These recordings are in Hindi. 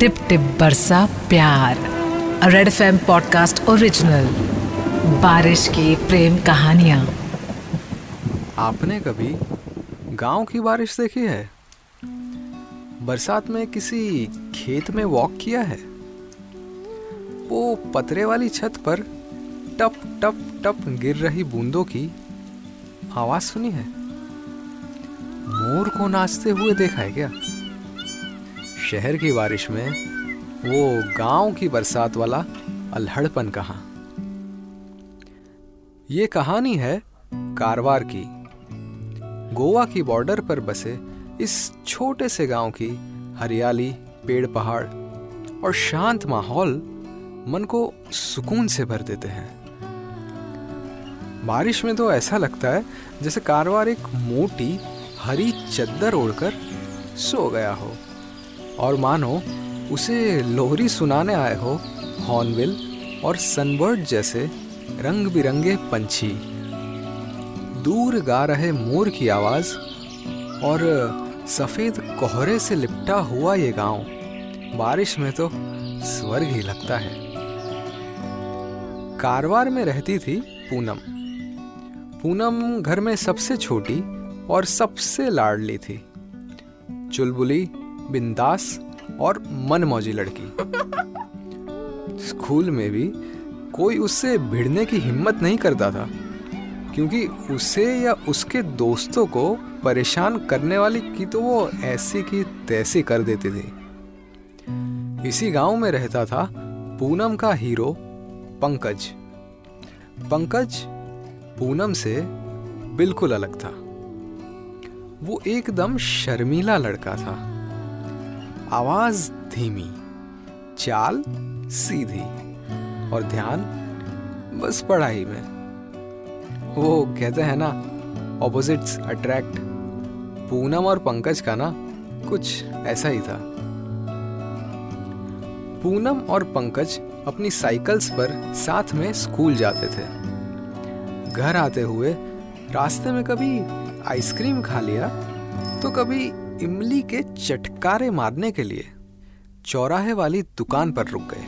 टिप टिप बरसा प्यार। रेड एफ़ पॉडकास्ट ओरिजिनल बारिश की प्रेम कहानियाँ। आपने कभी गाँव की बारिश देखी है? बरसात में किसी खेत में वॉक किया है? वो पतरे वाली छत पर टप टप टप गिर रही बूंदों की आवाज़ सुनी है। मोर को नाचते हुए देखा है क्या? शहर की बारिश में वो गाँव की बरसात वाला अल्हड़पन कहा। ये कहानी है कारवार की। गोवा की बॉर्डर पर बसे इस छोटे से गाँव की हरियाली, पेड़ पहाड़ और शांत माहौल मन को सुकून से भर देते हैं। बारिश में तो ऐसा लगता है जैसे कारवार एक मोटी, हरी चद्दर ओढ़कर सो गया हो। और मानो, उसे लोहरी सुनाने आए हो, हॉर्नबिल और सनबर्ड जैसे रंग बिरंगे पंछी। दूर गा रहे मोर की आवाज़ और सफ़ेद कोहरे से लिपटा हुआ ये गाँव, बारिश में तो स्वर्ग ही लगता है। कारवार में रहती थी पूनम। पूनम घर में सबसे छोटी और सबसे लाडली थी। चुलबुली बिंदास और मनमौजी लड़की। स्कूल में भी कोई उससे भिड़ने की हिम्मत नहीं करता था, क्योंकि उसे या उसके दोस्तों को परेशान करने वाली की तो वो ऐसी की तैसी कर देती थी। इसी गाँव में रहता था पूनम का हीरो पंकज। पंकज पूनम से बिल्कुल अलग था। वो एकदम शर्मीला लड़का था। आवाज़ धीमी, चाल सीधी और ध्यान बस पढ़ाई में। वो कहते हैं ना ऑपोजिट्स अट्रैक्ट पूनम और पंकज का ना कुछ ऐसा ही था। पूनम और पंकज अपनी साइकिल्स पर साथ में स्कूल जाते थे। घर आते हुए रास्ते में कभी आइसक्रीम खा लिया तो कभी इमली के चटकारे मारने के लिए चौराहे वाली दुकान पर रुक गए।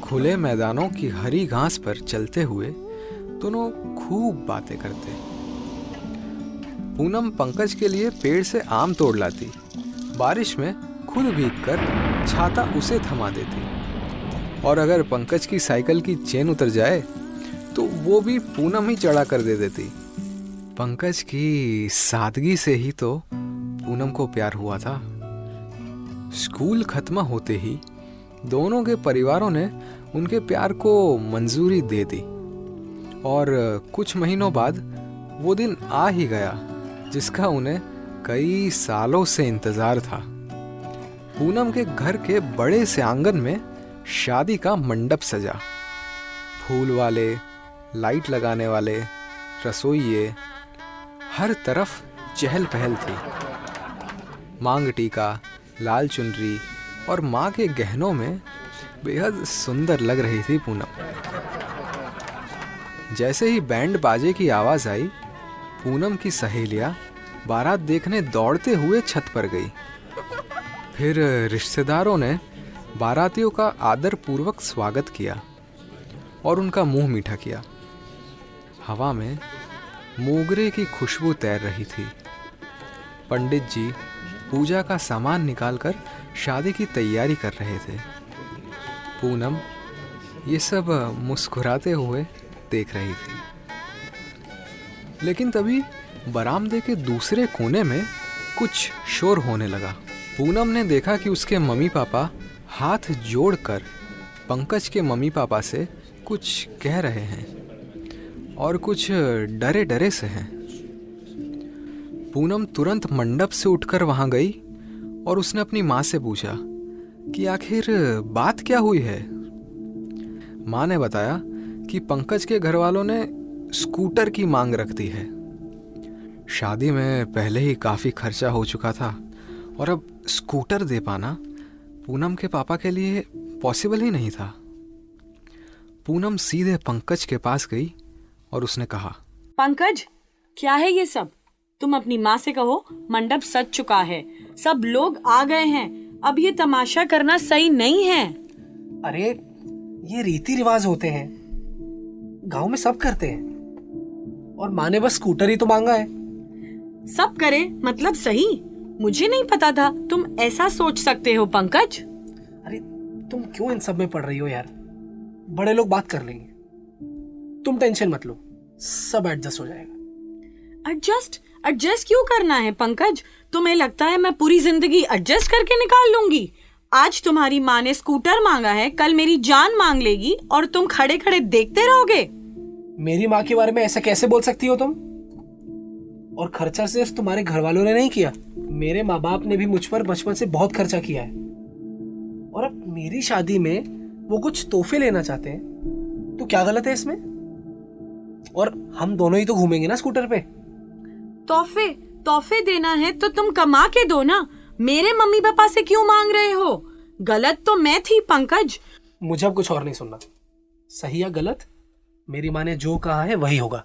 खुले मैदानों की हरी घास पर चलते हुए दोनों खूब बातें करते। पूनम पंकज के लिए पेड़ से आम तोड़ लाती। बारिश में खुद भीग कर छाता उसे थमा देती। और अगर पंकज की साइकिल की चेन उतर जाए तो वो भी पूनम ही चढ़ा कर दे देती। पंकज की सादगी से ही तो पूनम को प्यार हुआ था। स्कूल खत्म होते ही दोनों के परिवारों ने उनके प्यार को मंजूरी दे दी और कुछ महीनों बाद वो दिन आ ही गया जिसका उन्हें कई सालों से इंतज़ार था। पूनम के घर के बड़े से आँगन में शादी का मंडप सजा। फूल वाले, लाइट लगाने वाले रसोइये हर तरफ़ चहल पहल थी। मांग टीका, लाल चुनरी और माँ के गहनों में बेहद सुंदर लग रही थी पूनम। जैसे ही बैंड बाजे की आवाज़ आई, पूनम की सहेलियाँ बारात देखने दौड़ते हुए छत पर गई। फिर रिश्तेदारों ने बारातियों का आदर पूर्वक स्वागत किया और उनका मुँह मीठा किया। हवा में मोगरे की खुशबू तैर रही थी। पंडित जी पूजा का सामान निकालकर शादी की तैयारी कर रहे थे। पूनम ये सब मुस्कुराते हुए देख रही थी। लेकिन तभी बरामदे के दूसरे कोने में कुछ शोर होने लगा। पूनम ने देखा कि उसके मम्मी पापा हाथ जोड़कर पंकज के मम्मी पापा से कुछ कह रहे हैं और कुछ डरे डरे से हैं। पूनम तुरंत मंडप से उठकर वहाँ गई और उसने अपनी माँ से पूछा कि आखिर बात क्या हुई है? माँ ने बताया कि पंकज के घर वालों ने स्कूटर की मांग रख दी है। शादी में पहले ही काफ़ी खर्चा हो चुका था और अब स्कूटर दे पाना पूनम के पापा के लिए पॉसिबल ही नहीं था। पूनम सीधे पंकज के पास गई और उसने कहा, पंकज, क्या है ये सब? तुम अपनी माँ से कहो मंडप सज चुका है। सब लोग आ गए हैं। अब ये तमाशा करना सही नहीं है। अरे ये रीति रिवाज होते हैं। गाँव में सब करते हैं। और माँ ने बस स्कूटर ही तो मांगा है। सब करे मतलब सही? मुझे नहीं पता था। तुम ऐसा सोच सकते हो पंकज? अरे तुम क्यों इन सब में पड़ रही हो यार? बड़े लोग बात कर लेंगे। तुम टेंशन मत लो। सब एडजस्ट हो जाएगा। एडजस्ट? एडजस्ट क्यों करना है, पंकज? तुम्हें लगता है मैं पूरी ज़िंदगी एडजस्ट करके निकाल लूँगी? आज तुम्हारी माँ ने स्कूटर मांगा है, कल मेरी जान मांग लेगी और तुम खड़े खड़े देखते रहोगे। मेरी माँ के बारे में ऐसा कैसे बोल सकती हो तुम? और खर्चा सिर्फ़ तुम्हारे घर वालों ने नहीं किया, मेरे माँ बाप ने भी मुझ पर बचपन से बहुत खर्चा किया है। और अब मेरी शादी में वो कुछ तोहफे लेना चाहते हैं तो क्या गलत है इसमें? और हम दोनों ही तो घूमेंगे ना स्कूटर पे। तोहफे तोहफे देना है तो तुम कमा के दो ना। मेरे मम्मी पापा से क्यों मांग रहे हो? गलत तो मैं थी पंकज। मुझे अब कुछ और नहीं सुनना। सही या गलत? मेरी माँ ने जो कहा है वही होगा।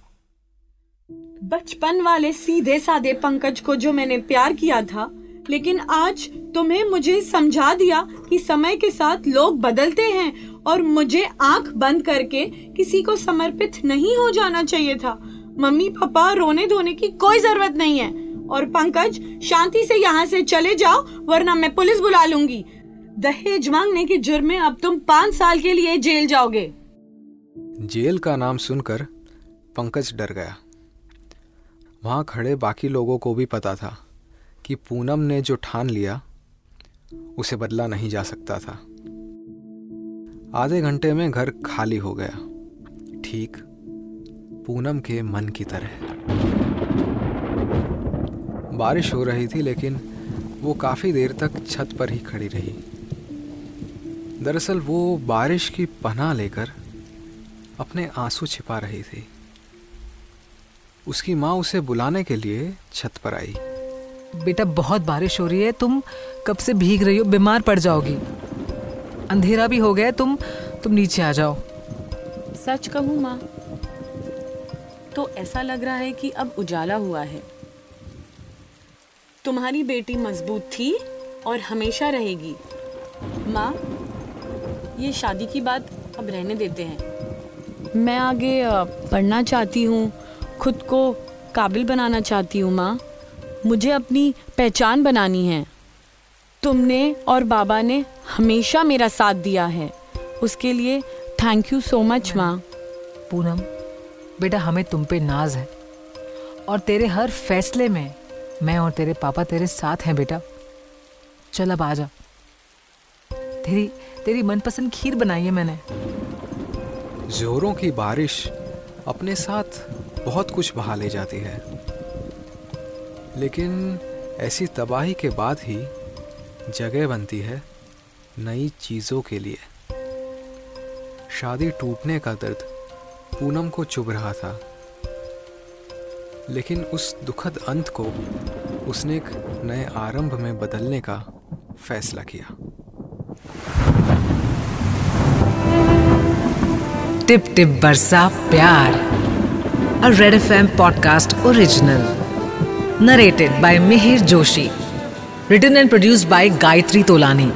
बचपन वाले सीधे साधे पंकज को जो मैंने प्यार किया था लेकिन आज तुम्हें मुझे समझा दिया कि समय के साथ लोग बदलते हैं और मुझे आँख बंद करके किसी को समर्पित नहीं हो जाना चाहिए था। मम्मी, पापा रोने धोने की कोई ज़रूरत नहीं है। और पंकज, शांति से यहाँ से चले जाओ, वरना मैं पुलिस बुला लूँगी। दहेज मांगने के जुर्म में अब तुम पाँच साल के लिए जेल जाओगे। जेल का नाम सुनकर पंकज डर गया। वहाँ खड़े बाकी लोगों को भी पता था कि पूनम ने जो ठान लिया, उसे बदला नहीं जा सकता था। आधे घंटे में घर खाली हो गया। ठीक पूनम के मन की तरह। बारिश हो रही थी लेकिन वो काफ़ी देर तक छत पर ही खड़ी रही। दरअसल वो बारिश की पनाह लेकर अपने आँसू छिपा रही थी। उसकी माँ उसे बुलाने के लिए छत पर आई। बेटा बहुत बारिश हो रही है। तुम कब से भीग रही हो? बीमार पड़ जाओगी। अंधेरा भी हो गया तुम तुम नीचे आ जाओ। सच कहूँ माँ तो ऐसा लग रहा है कि अब उजाला हुआ है। तुम्हारी बेटी मज़बूत थी और हमेशा रहेगी। माँ ये शादी की बात अब रहने देते हैं। मैं आगे पढ़ना चाहती हूँ खुद को काबिल बनाना चाहती हूँ माँ। मुझे अपनी पहचान बनानी है। तुमने और बाबा ने हमेशा मेरा साथ दिया है। उसके लिए थैंक यू सो मच माँ। पूनम बेटा, हमें तुम पे नाज है। और तेरे हर फैसले में मैं और तेरे पापा तेरे साथ हैं बेटा। चल अब आ जा। तेरी तेरी मनपसंद खीर बनाई है मैंने। जोरों की बारिश अपने साथ बहुत कुछ बहा ले जाती है। लेकिन ऐसी तबाही के बाद ही जगह बनती है नई चीज़ों के लिए। शादी टूटने का दर्द। पूनम को चुभ रहा था। लेकिन उस दुखद अंत को उसने एक नए आरंभ में बदलने का फैसला किया। Tip Tip Barsa Pyaar a Red FM podcast original narrated by Mihir Joshi written and produced by Gayatri Tolani